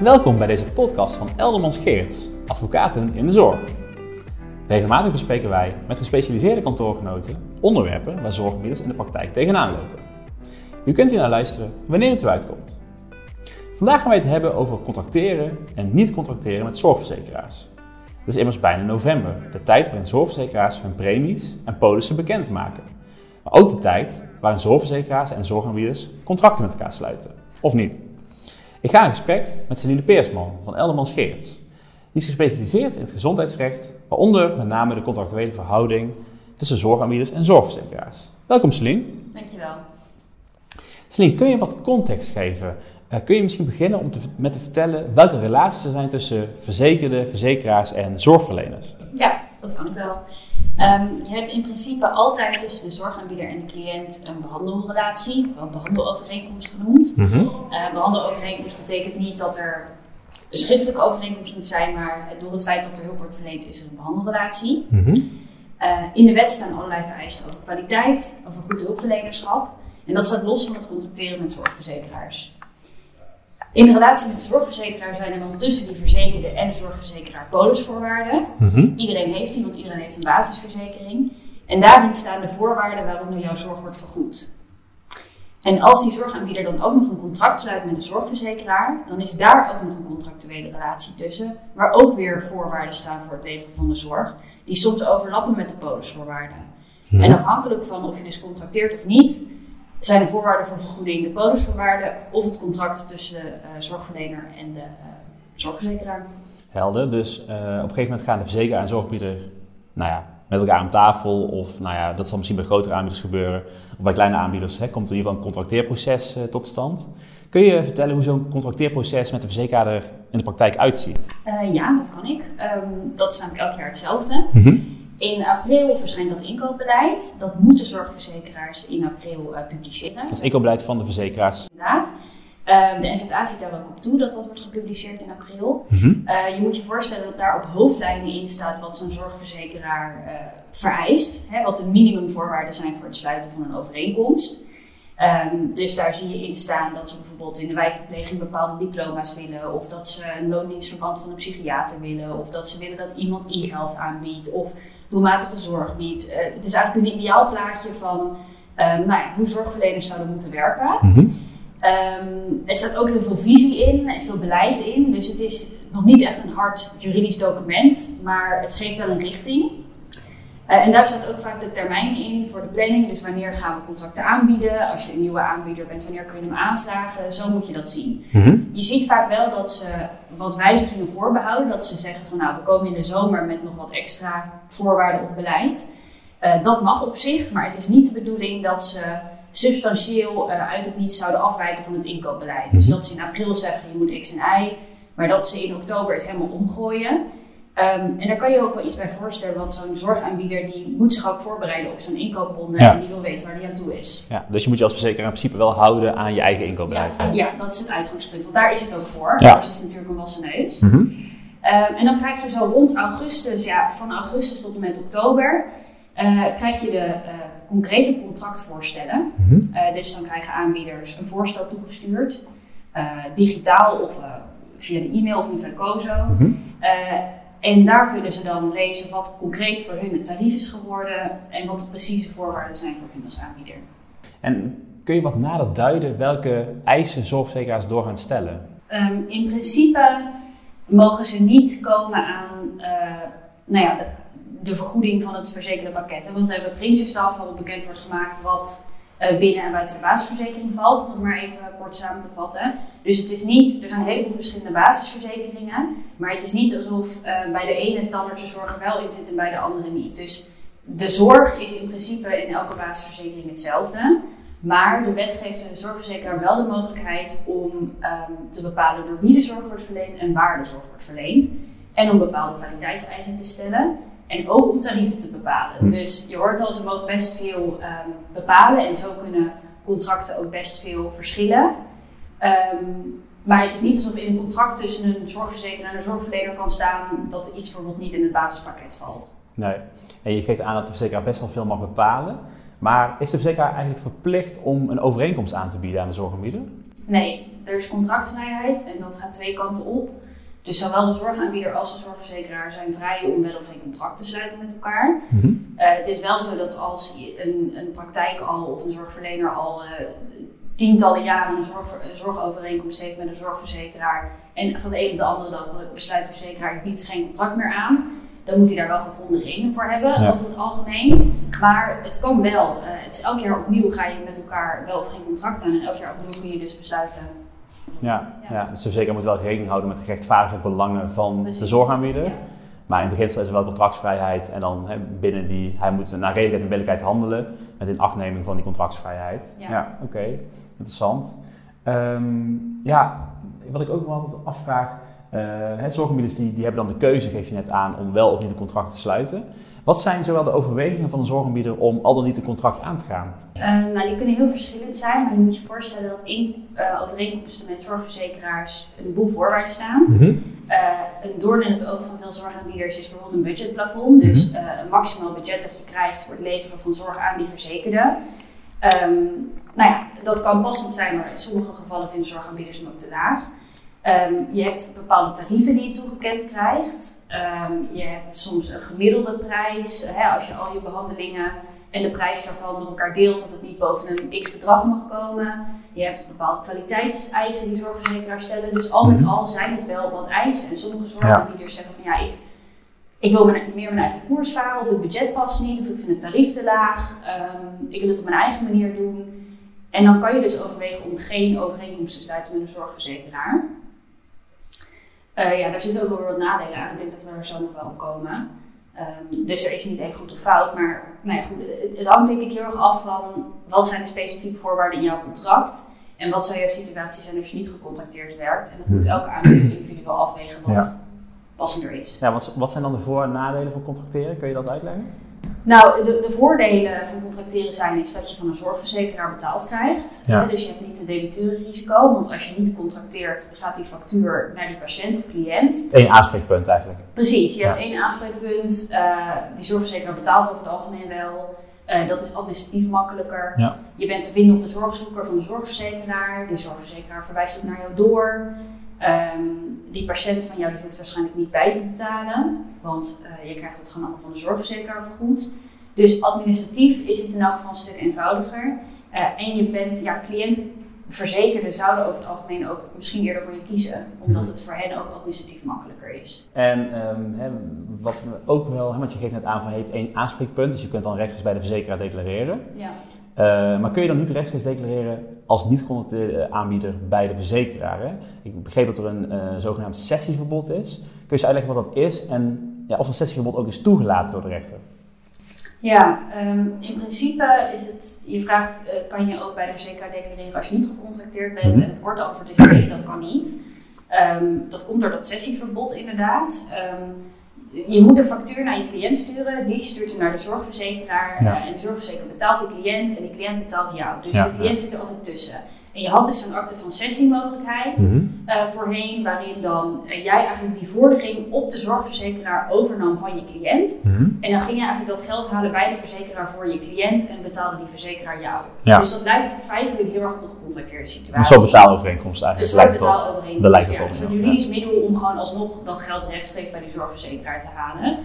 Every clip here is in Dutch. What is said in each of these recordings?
Welkom bij deze podcast van Eldermans Geerts, advocaten in de zorg. Regelmatig bespreken wij met gespecialiseerde kantoorgenoten onderwerpen waar zorgaanbieders in de praktijk tegenaan lopen. U kunt hier naar luisteren wanneer het u uitkomt. Vandaag gaan wij het hebben over contracteren en niet contracteren met zorgverzekeraars. Het is immers bijna november, de tijd waarin zorgverzekeraars hun premies en polissen bekendmaken. Maar ook de tijd waarin zorgverzekeraars en zorgaanbieders contracten met elkaar sluiten. Of niet? Ik ga in gesprek met Celine Peersman van Elderman Geerts. Die is gespecialiseerd in het gezondheidsrecht, waaronder met name de contractuele verhouding tussen zorgaanbieders en zorgverzekeraars. Welkom Celine. Dankjewel. Celine, kun je wat context geven? Uh, kun je misschien beginnen om te, met te vertellen welke relaties er zijn tussen verzekerde, verzekeraars en zorgverleners? Ja, dat kan ik wel. Um, je hebt in principe altijd tussen de zorgaanbieder en de cliënt een behandelrelatie, een behandelovereenkomst genoemd. Mm -hmm. uh, behandelovereenkomst betekent niet dat er een schriftelijke overeenkomst moet zijn, maar door het feit dat er hulp wordt verleend is er een behandelrelatie. Mm -hmm. uh, in de wet staan allerlei vereisten over kwaliteit, over goed hulpverlenerschap. En dat staat los van het contracteren met zorgverzekeraars. In relatie met de zorgverzekeraar zijn er dan tussen die verzekerde en de zorgverzekeraar polisvoorwaarden. Mm -hmm. Iedereen heeft die, want iedereen heeft een basisverzekering. En daarin staan de voorwaarden waaronder jouw zorg wordt vergoed. En als die zorgaanbieder dan ook nog een contract sluit met de zorgverzekeraar, dan is daar ook nog een contractuele relatie tussen, waar ook weer voorwaarden staan voor het leveren van de zorg, die soms overlappen met de polisvoorwaarden. Mm -hmm. En afhankelijk van of je dus contracteert of niet, zijn de voorwaarden voor vergoeding de polisvoorwaarden of het contract tussen de uh, zorgverlener en de uh, zorgverzekeraar. Helder, dus uh, op een gegeven moment gaan de verzekeraar en zorgbieder nou ja, met elkaar aan tafel. Of nou ja, dat zal misschien bij grotere aanbieders gebeuren. Of bij kleine aanbieders hè, komt er in ieder geval een contracteerproces tot stand. Kun je vertellen hoe zo'n contracteerproces met de verzekeraar in de praktijk uitziet? ja, dat kan ik. Um, dat is namelijk elk jaar hetzelfde. Mm -hmm. In april verschijnt dat inkoopbeleid. Dat moeten zorgverzekeraars in april uh, publiceren. Dat is inkoopbeleid van de verzekeraars. Inderdaad. Uh, de NZA ziet daar ook op toe dat dat wordt gepubliceerd in april. Mm -hmm. uh, je moet je voorstellen dat daar op hoofdlijnen in staat wat zo'n zorgverzekeraar vereist. Hè, wat de minimumvoorwaarden zijn voor het sluiten van een overeenkomst. Um, dus daar zie je in staan dat ze bijvoorbeeld in de wijkverpleging bepaalde diploma's willen, of dat ze een loondienstverband van een psychiater willen, of dat ze willen dat iemand e-geld aanbiedt, of doelmatige zorg biedt. Uh, het is eigenlijk een ideaal plaatje van um, nou ja, hoe zorgverleners zouden moeten werken. Mm -hmm. um, er staat ook heel veel visie in en veel beleid in, dus het is nog niet echt een hard juridisch document, maar het geeft wel een richting. Uh, en daar staat ook vaak de termijn in voor de planning. Dus wanneer gaan we contracten aanbieden? Als je een nieuwe aanbieder bent, wanneer kun je hem aanvragen? Zo moet je dat zien. Mm -hmm. Je ziet vaak wel dat ze wat wijzigingen voorbehouden. Dat ze zeggen van nou, we komen in de zomer met nog wat extra voorwaarden of beleid. Uh, dat mag op zich, maar het is niet de bedoeling dat ze substantieel uh, uit het niets zouden afwijken van het inkoopbeleid. Mm -hmm. Dus dat ze in april zeggen je moet X en Y, maar dat ze in oktober het helemaal omgooien. Um, en daar kan je ook wel iets bij voorstellen, want zo'n zorgaanbieder die moet zich ook voorbereiden op zo'n inkoopronde ja. en die wil weten waar die aan toe is. Ja, dus je moet je als verzekeraar in principe wel houden aan je eigen inkoopbeleid. Ja, ja, dat is het uitgangspunt, want daar is het ook voor. Ja. Anders is natuurlijk een wassen neus. Mm -hmm. um, en dan krijg je zo rond augustus, ja, van augustus tot en met oktober, uh, krijg je de uh, concrete contractvoorstellen. Mm -hmm. uh, dus dan krijgen aanbieders een voorstel toegestuurd, digitaal of via de e-mail of in Vencozo. Mm -hmm. En daar kunnen ze dan lezen wat concreet voor hun het tarief is geworden en wat de precieze voorwaarden zijn voor hun als aanbieder. En kun je wat nader duiden welke eisen zorgverzekeraars doorgaan stellen? Um, in principe mogen ze niet komen aan uh, nou ja, de, de, vergoeding van het verzekerde pakket. Want we hebben een prinsjesstap waarop bekend wordt gemaakt wat binnen en buiten de basisverzekering valt, om het maar even kort samen te vatten. Dus het is niet, er zijn een heleboel verschillende basisverzekeringen, maar het is niet alsof uh, bij de ene tandartsenzorg er wel in zit en bij de andere niet. Dus de zorg is in principe in elke basisverzekering hetzelfde. Maar de wet geeft de zorgverzekeraar wel de mogelijkheid om um, te bepalen door wie de zorg wordt verleend en waar de zorg wordt verleend. En om bepaalde kwaliteitseisen te stellen. En ook om tarieven te bepalen. Hm. Dus je hoort al, ze mogen best veel um, bepalen en zo kunnen contracten ook best veel verschillen. Um, maar het is niet alsof in een contract tussen een zorgverzekeraar en een zorgverlener kan staan dat iets bijvoorbeeld niet in het basispakket valt. Nee, en je geeft aan dat de verzekeraar best wel veel mag bepalen. Maar is de verzekeraar eigenlijk verplicht om een overeenkomst aan te bieden aan de zorgaanbieder? Nee, er is contractvrijheid en dat gaat twee kanten op. Dus zowel de zorgaanbieder als de zorgverzekeraar zijn vrij om wel of geen contract te sluiten met elkaar. Mhm. Eh, het is wel zo dat als een, een praktijk al of een zorgverlener al eh, tientallen jaren een, zorg, een zorgovereenkomst heeft met een zorgverzekeraar en van de ene op de andere dag besluit de verzekeraar ik bied geen contract meer aan, dan moet hij daar wel gegronde redenen voor hebben Ja. over het algemeen. Maar het kan wel. Eh, het is elk jaar opnieuw ga je met elkaar wel of geen contract aan en elk jaar opnieuw kun je dus besluiten. Ja, Ja. dus de verzekeraar moet wel rekening houden met de gerechtvaardigde belangen van Precies. de zorgaanbieder. Maar in beginsel is er wel contractsvrijheid en dan binnen die, hij moet naar redelijkheid en billijkheid handelen met inachtneming van die contractsvrijheid. Ja. oké, interessant. Ehm, ja, wat ik ook nog altijd afvraag, hè, zorgaanbieders die, die hebben dan de keuze, geef je net aan, om wel of niet een contract te sluiten. Wat zijn zowel de overwegingen van de zorgaanbieder om al dan niet een contract aan te gaan? Eh, nou, die kunnen heel verschillend zijn, maar je moet je voorstellen dat in eh, overeenkomsten met zorgverzekeraars een boel voorwaarden staan. Eh, een doorn in het oog van veel zorgaanbieders is bijvoorbeeld een budgetplafond. Dus eh, een maximaal budget dat je krijgt voor het leveren van zorg aan die verzekerde. Ehm, nou ja, dat kan passend zijn, maar in sommige gevallen vinden zorgaanbieders hem ook te laag. Ehm, je hebt bepaalde tarieven die je toegekend krijgt. Ehm, je hebt soms een gemiddelde prijs. Hè, als je al je behandelingen en de prijs daarvan door elkaar deelt, dat het niet boven een x bedrag mag komen. Je hebt bepaalde kwaliteitseisen die zorgverzekeraars stellen. Dus al met Mhm. al zijn het wel wat eisen. En sommige zorgaanbieders zeggen van ja, ik, ik wil mijn, meer mijn eigen koers varen, of het budget past niet, of ik vind het tarief te laag. Ehm, ik wil het op mijn eigen manier doen. En dan kan je dus overwegen om geen overeenkomst te sluiten met een zorgverzekeraar. Eh, ja, daar zitten ook wel wat nadelen aan. Ik denk dat we er zo nog wel op komen. Ehm, dus er is niet één goed of fout. Maar nou ja, goed, het, het hangt denk ik heel erg af van wat zijn de specifieke voorwaarden in jouw contract. En wat zou jouw situatie zijn als je niet gecontacteerd werkt. En dat moet Hmm. elke aanbieder individueel afwegen wat Ja. passender is. Ja, wat, wat zijn dan de voor- en nadelen van contracteren? Kun je dat uitleggen? Nou, de, de voordelen van contracteren zijn is dat je van een zorgverzekeraar betaald krijgt. Ja. Dus je hebt niet het debiteurenrisico, want als je niet contracteert, gaat die factuur naar die patiënt of cliënt. Eén aanspreekpunt eigenlijk. Precies, je Ja. hebt één aanspreekpunt. eh, die zorgverzekeraar betaalt over het algemeen wel. Eh, dat is administratief makkelijker. Ja. Je bent te vinden op de zorgzoeker van de zorgverzekeraar. Die zorgverzekeraar verwijst ook naar jou door. Ehm, die patiënt van jou die hoeft waarschijnlijk niet bij te betalen, want eh, je krijgt het gewoon allemaal van de zorgverzekeraar vergoed. Dus administratief is het in elk geval een stuk eenvoudiger. Eh, en je bent, ja, cliëntverzekerden zouden over het algemeen ook misschien eerder voor je kiezen, omdat het voor hen ook administratief makkelijker is. En ehm, hè, wat we ook wel, want je geeft net aan van je hebt één aanspreekpunt, dus je kunt dan rechtstreeks bij de verzekeraar declareren. Ja. Eh, maar kun je dan niet rechtstreeks declareren als niet gecontracteerde aanbieder bij de verzekeraar? Hè? Ik begreep dat er een eh, zogenaamd sessieverbod is. Kun je eens uitleggen wat dat is en ja, of dat sessieverbod ook is toegelaten door de rechter? Ja, ehm, in principe is het, je vraagt, eh, kan je ook bij de verzekeraar declareren als je niet gecontracteerd bent? Mhm. En het korte antwoord is nee, dat kan niet. Ehm, dat komt door dat sessieverbod inderdaad. Ehm, je moet een factuur naar je cliënt sturen, die stuurt hem naar de zorgverzekeraar. Ja. en de verzekeraar betaalt de cliënt en de cliënt betaalt jou. Dus Ja, de cliënt zit er altijd tussen. En je had dus zo'n akte van sessiemogelijkheid eh, voorheen, waarin dan eh, jij eigenlijk die vordering op de zorgverzekeraar overnam van je cliënt. En dan ging je eigenlijk dat geld halen bij de verzekeraar voor je cliënt en betaalde die verzekeraar jou. Ja. Dus dat lijkt feitelijk heel erg op een gecontracteerde Een situatie. soort betaalovereenkomst Een eigenlijk. soort lijkt het op. betaalovereenkomst. Daar lijkt het op, Een ja. soort juridisch middel om gewoon alsnog dat geld rechtstreeks bij die zorgverzekeraar te halen.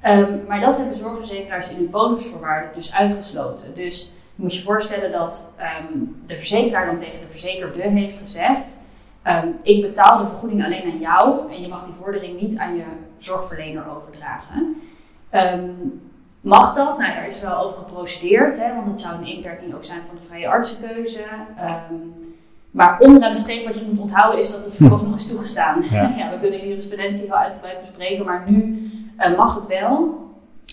Ehm, maar dat hebben zorgverzekeraars in hun bonusvoorwaarden dus uitgesloten. Dus je moet je voorstellen dat ehm, de verzekeraar dan tegen de verzekerde heeft gezegd: ehm, Ik betaal de vergoeding alleen aan jou en je mag die vordering niet aan je zorgverlener overdragen. Ehm, mag dat? Nou, daar is wel over geprocedeerd, hè, want het zou een inperking ook zijn van de vrije artsenkeuze. Maar onderaan de streep wat je moet onthouden is dat het vooralsnog is toegestaan. Ja. Ja. we kunnen die jurisprudentie wel uitgebreid bespreken, maar nu eh, mag het wel.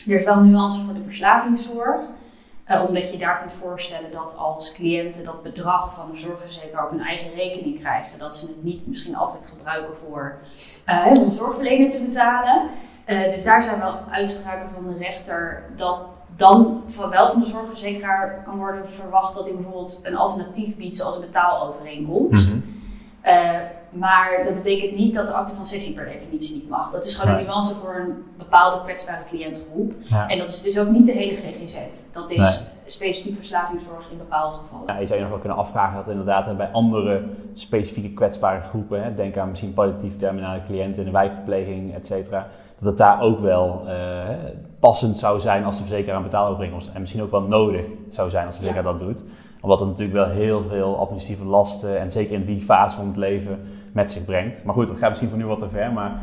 Er is wel een nuance voor de verslavingszorg. Eh, omdat je daar kunt voorstellen dat als cliënten dat bedrag van de zorgverzekeraar op hun eigen rekening krijgen, dat ze het niet misschien altijd gebruiken voor eh, om zorgverlener te betalen. Eh, dus daar zijn wel uitspraken van de rechter dat dan van wel van de zorgverzekeraar kan worden verwacht dat hij bijvoorbeeld een alternatief biedt zoals een betaalovereenkomst. Eh, Maar dat betekent niet dat de akte van sessie per definitie niet mag. Dat is gewoon Nee. een nuance voor een bepaalde kwetsbare cliëntgroep. Ja. En dat is dus ook niet de hele GGZ. Dat is Nee. specifiek verslavingszorg in bepaalde gevallen. Ja, je zou je nog wel kunnen afvragen dat inderdaad bij andere specifieke kwetsbare groepen, hè, denk aan misschien palliatief terminale cliënten in de wijkverpleging, et cetera, dat het daar ook wel eh, passend zou zijn als de verzekeraar een betaalovereenkomst en misschien ook wel nodig zou zijn als de verzekeraar dat doet. Omdat het natuurlijk wel heel veel administratieve lasten en zeker in die fase van het leven met zich brengt. Maar goed, dat gaat misschien voor nu wat te ver, maar...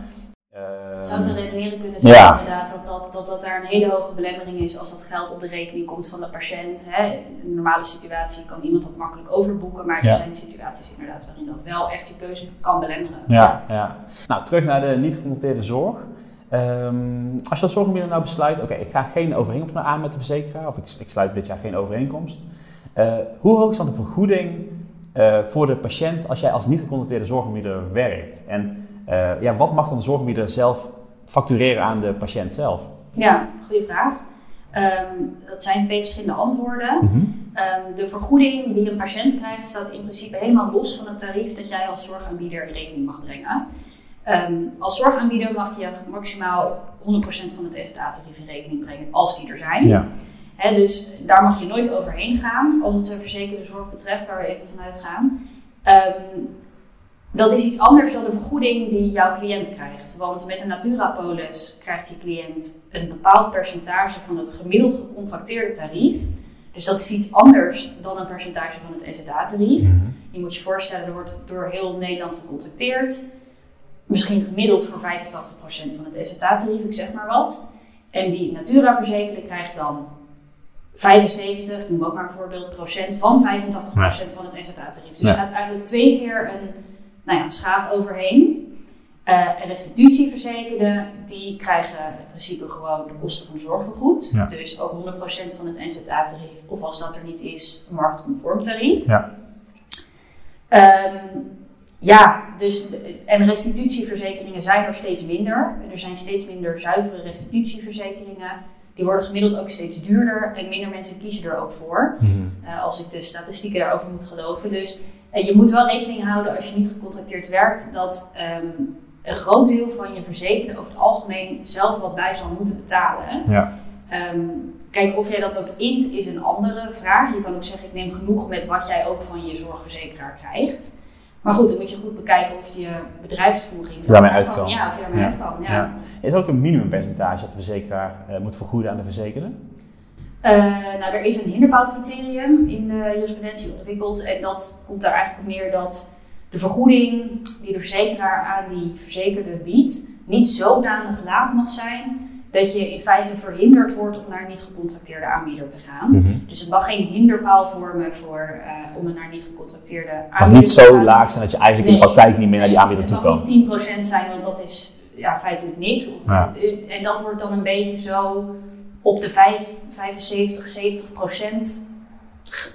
Het zou te redeneren kunnen zijn Ja. inderdaad dat, dat, dat, dat daar een hele hoge belemmering is als dat geld op de rekening komt van de patiënt. Hè. In een normale situatie kan iemand dat makkelijk overboeken, maar Ja. er zijn situaties inderdaad waarin dat wel echt je keuze kan belemmeren. Ja, ja. Nou, terug naar de niet geconstateerde zorg. Ehm, als je als zorgaanbieder nou besluit, oké, ik ga geen overeenkomst meer aan met de verzekeraar, of ik, ik sluit dit jaar geen overeenkomst. Eh, hoe hoog is dan de vergoeding eh, voor de patiënt als jij als niet geconstateerde zorgaanbieder werkt? En eh, ja, wat mag dan de zorgaanbieder zelf factureren aan de patiënt zelf? Ja, goede vraag. Ehm, dat zijn twee verschillende antwoorden. Ehm, de vergoeding die een patiënt krijgt staat in principe helemaal los van het tarief dat jij als zorgaanbieder in rekening mag brengen. Ehm, als zorgaanbieder mag je maximaal 100% van het SDA-tarief in rekening brengen als die er zijn. Ja. Dus daar mag je nooit overheen gaan als het de verzekerde zorg betreft, waar we even vanuit gaan. Ehm, dat is iets anders dan de vergoeding die jouw cliënt krijgt. Want met een Natura-polis krijgt je cliënt een bepaald percentage van het gemiddeld gecontracteerde tarief. Dus dat is iets anders dan een percentage van het SZA-tarief. Je moet je voorstellen, er wordt door heel Nederland gecontracteerd. Misschien gemiddeld voor 85% van het SZA-tarief, ik zeg maar wat. En die Natura-verzekerde krijgt dan 75, ik noem ook maar een voorbeeld, procent van 85% van het SZA-tarief. Dus je gaat eigenlijk twee keer een nou ja, schaaf overheen. Eh, en restitutieverzekerden, die krijgen in principe gewoon de kosten van de zorg vergoed. Ja. Dus ook 100% van het NZA-tarief, of als dat er niet is, een marktconform tarief. Ja. Ehm, ja, dus, en restitutieverzekeringen zijn er steeds minder. Er zijn steeds minder zuivere restitutieverzekeringen. Die worden gemiddeld ook steeds duurder en minder mensen kiezen er ook voor. Eh, als ik de statistieken daarover moet geloven. Dus eh, je moet wel rekening houden als je niet gecontracteerd werkt, dat ehm, een groot deel van je verzekerde over het algemeen zelf wat bij zal moeten betalen. Ja. Ehm, kijk, of jij dat ook int is een andere vraag. Je kan ook zeggen, ik neem genoeg met wat jij ook van je zorgverzekeraar krijgt. Maar goed, dan moet je goed bekijken of je bedrijfsvoering... je daarmee uitkomt. Ja, of je daarmee Ja. uitkomt. Ja. Ja. Is er ook een minimumpercentage dat de verzekeraar eh, moet vergoeden aan de verzekerde? Eh, nou, er is een hinderbouwcriterium in de jurisprudentie ontwikkeld. En dat komt daar eigenlijk op neer dat de vergoeding die de verzekeraar aan die verzekerde biedt, niet zodanig laag mag zijn dat je in feite verhinderd wordt om naar een niet gecontracteerde aanbieder te gaan. Dus het mag geen hinderpaal vormen voor, eh, om een naar niet gecontracteerde aanbieder Maar niet te zo gaan. laag zijn dat je eigenlijk in de praktijk niet meer naar die aanbieder toe Het mag kan. niet 10% zijn, want dat is ja, feitelijk niks. Ja. En dat wordt dan een beetje zo op de 5, 75, 70 procent.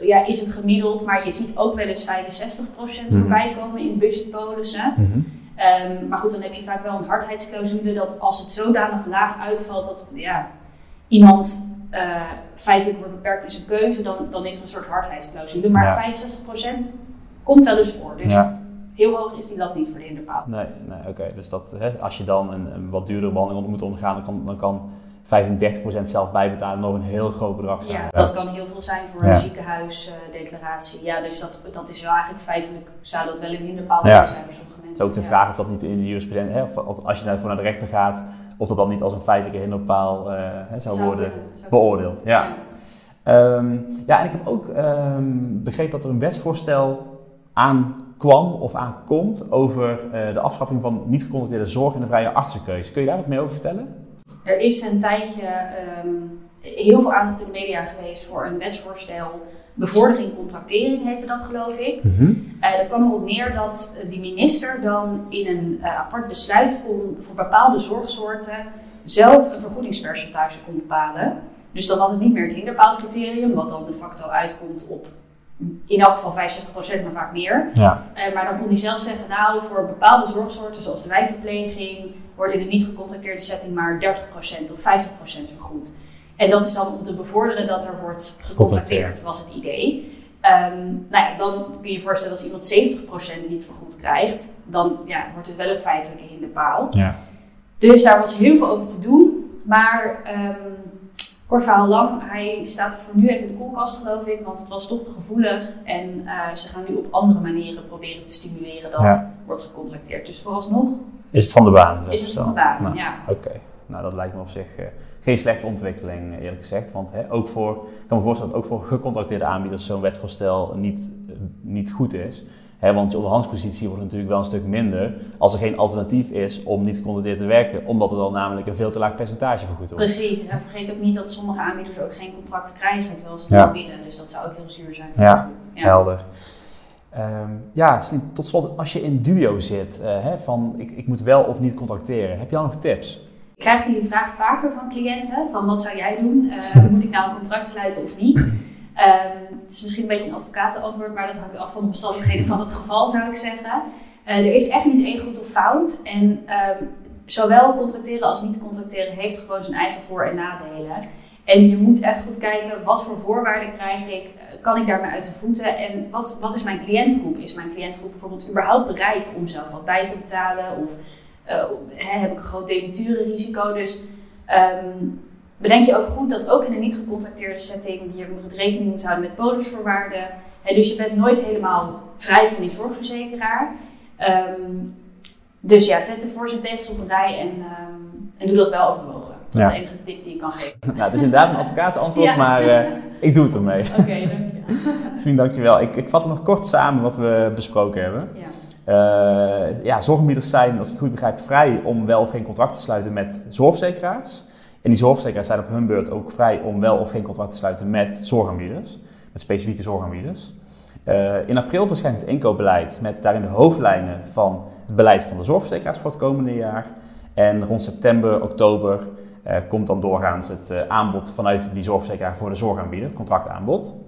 Ja, is het gemiddeld, maar je ziet ook wel eens 65 procent Mhm. voorbij komen in budgetpolissen. Mhm. Ehm, maar goed, dan heb je vaak wel een hardheidsclausule dat als het zodanig laag uitvalt dat ja, iemand eh, feitelijk wordt beperkt in zijn keuze, dan, dan is er een soort hardheidsclausule. Maar Ja. 65% komt wel eens voor. Dus Ja. heel hoog is die lat niet voor de hinderpaal. Nee, nee oké. Dus dat, hè, als je dan een, een wat duurdere behandeling moet ondergaan, dan kan, dan kan 35% zelf bijbetalen nog een heel groot bedrag zijn. Ja, dat kan heel veel zijn voor Ja. een ziekenhuisdeclaratie. ja, dus dat, dat is wel eigenlijk feitelijk, zou dat wel een hinderpaal zijn voor sommige. Is ook de ja. vraag of dat niet in de jurisprudentie, hè, of als- je daarvoor naar de rechter gaat, of dat dan niet als een feitelijke hinderpaal eh, hè, zou, worden zou beoordeeld. Ja. Ehm, ja, en ik heb ook ehm, begrepen dat er een wetsvoorstel aankwam of aankomt over eh, de afschaffing van niet gecontracteerde zorg en de vrije artsenkeuze. Kun je daar wat meer over vertellen? Er is een tijdje ehm, heel veel aandacht in de media geweest voor een wetsvoorstel. Bevordering contractering heette dat, geloof ik. Eh, dat kwam erop neer dat eh, die minister dan in een eh, apart besluit kon voor bepaalde zorgsoorten zelf een vergoedingspercentage kon bepalen. Dus dan was het niet meer het hinderpaalcriterium, wat dan de facto uitkomt op in elk geval 65%, maar vaak meer. Ja. Maar dan kon hij zelf zeggen, nou, voor bepaalde zorgsoorten, zoals de wijkverpleging, wordt in een niet gecontracteerde setting maar 30% of 50% vergoed. En dat is dan om te bevorderen dat er wordt gecontracteerd, was het idee. Ehm, nou ja, dan kun je je voorstellen als iemand 70% niet vergoed krijgt, dan ja, wordt het wel een feitelijke hinderpaal. Ja. Dus daar was heel veel over te doen. Maar um, kort verhaal lang, hij staat voor nu even in de koelkast geloof ik, want het was toch te gevoelig. En uh, ze gaan nu op andere manieren proberen te stimuleren dat Ja. wordt gecontracteerd. Dus vooralsnog Is het van de baan? is het van de baan, Nou, ja. Oké, nou dat lijkt me op zich eh, geen slechte ontwikkeling eh, eerlijk gezegd. Want hè, ook voor, ik kan me voorstellen dat ook voor gecontracteerde aanbieders zo'n wetsvoorstel niet, eh, niet goed is. Hè, want je onderhandspositie wordt natuurlijk wel een stuk minder als er geen alternatief is om niet gecontracteerd te werken. Omdat er dan namelijk een veel te laag percentage vergoed wordt. Precies, en vergeet ook niet dat sommige aanbieders ook geen contract krijgen terwijl ze Ja. het. Dus dat zou ook heel zuur zijn. voor Ja, groep. Helder. Ehm, ja, tot slot, als je in duo zit, eh, hè, van ik, ik moet wel of niet contracteren, heb je al nog tips? Ik krijg die vraag vaker van cliënten: van wat zou jij doen? Eh, moet ik nou een contract sluiten of niet? Ehm, het is misschien een beetje een advocatenantwoord, maar dat hangt af van de omstandigheden van het geval, zou ik zeggen. Eh, er is echt niet één goed of fout. En ehm, zowel contracteren als niet contracteren heeft gewoon zijn eigen voor- en nadelen. En je moet echt goed kijken, wat voor voorwaarden krijg ik? Eh, Kan ik daarmee uit de voeten? En wat, wat is mijn cliëntgroep? Is mijn cliëntgroep bijvoorbeeld überhaupt bereid om zelf wat bij te betalen? Of eh, heb ik een groot debiturenrisico? Dus ehm, bedenk je ook goed dat ook in een niet gecontracteerde setting je moet rekening moet houden met polisvoorwaarden. Hè, dus je bent nooit helemaal vrij van die zorgverzekeraar. Ehm, dus ja, zet de voor- en tegels op een rij en, ehm, en doe dat wel overwogen. Dat Ja. is de enige tip die ik kan geven. nou, het is inderdaad een advocatenantwoord, Ja. maar eh, ik doe het ermee. Oké, dank je. Celine, dankjewel. Ik, ik vat er nog kort samen wat we besproken hebben. Ja. Eh, ja, zijn, als ik goed begrijp, vrij om wel of geen contract te sluiten met zorgverzekeraars. En die zorgverzekeraars zijn op hun beurt ook vrij om wel of geen contract te sluiten met zorgaanbieders, met specifieke zorgaanbieders. Eh, in april verschijnt het inkoopbeleid met daarin de hoofdlijnen van het beleid van de zorgverzekeraars voor het komende jaar. En rond september, oktober eh, komt dan doorgaans het aanbod vanuit die zorgverzekeraar voor de zorgaanbieder, het contractaanbod.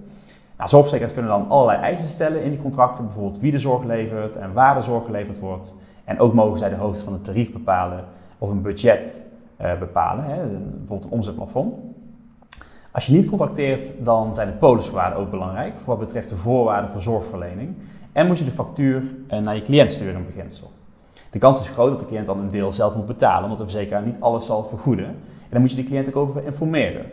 Nou, zorgverzekeraars kunnen dan allerlei eisen stellen in die contracten, bijvoorbeeld wie de zorg levert en waar de zorg geleverd wordt. En ook mogen zij de hoogte van het tarief bepalen of een budget eh, bepalen, hè, bijvoorbeeld een omzetplafond. Als je niet contracteert, dan zijn de polisvoorwaarden ook belangrijk voor wat betreft de voorwaarden voor zorgverlening. En moet je de factuur eh, naar je cliënt sturen in beginsel. De kans is groot dat de cliënt dan een deel zelf moet betalen, omdat de verzekeraar niet alles zal vergoeden. En daar moet je de cliënt ook over informeren.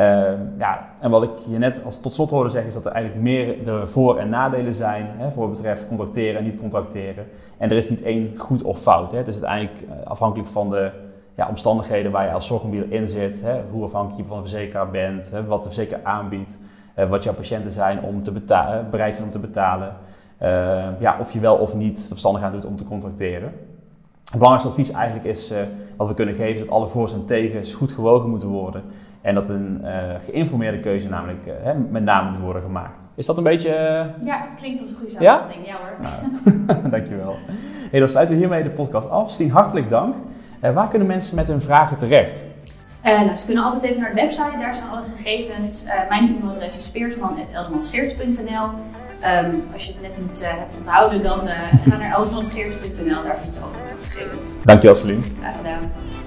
Uh, ja, en wat ik je net als tot slot hoorde zeggen, is dat er eigenlijk meer de voor- en nadelen zijn hè, voor wat betreft contracteren en niet contracteren. En er is niet één goed of fout. Hè. Het is uiteindelijk uh, afhankelijk van de ja, omstandigheden waar je als zorgaanbieder in zit, hè, hoe afhankelijk je van de verzekeraar bent, hè, wat de verzekeraar aanbiedt, uh, wat jouw patiënten zijn om te betalen, bereid zijn om te betalen. Uh, ja, of je wel of niet de verstandigheid doet om te contracteren. Het belangrijkste advies eigenlijk is, uh, wat we kunnen geven, is dat alle voor's en tegens goed gewogen moeten worden. En dat een uh, geïnformeerde keuze namelijk uh, hè, met name moet worden gemaakt. Is dat een beetje... Ja, klinkt als een goede samenvatting. Ja, ja hoor. Nou, dankjewel. Hey, dan sluiten we hiermee de podcast af. Stien, hartelijk dank. Waar kunnen mensen met hun vragen terecht? Nou, ze kunnen altijd even naar de website, daar staan alle gegevens. Mijn e-mailadres is speersman.eldermanscheerts.nl um, Als je het net niet hebt onthouden, dan ga naar eldermanscheerts.nl, daar vind je alle Dank Dankjewel Celine. Graag.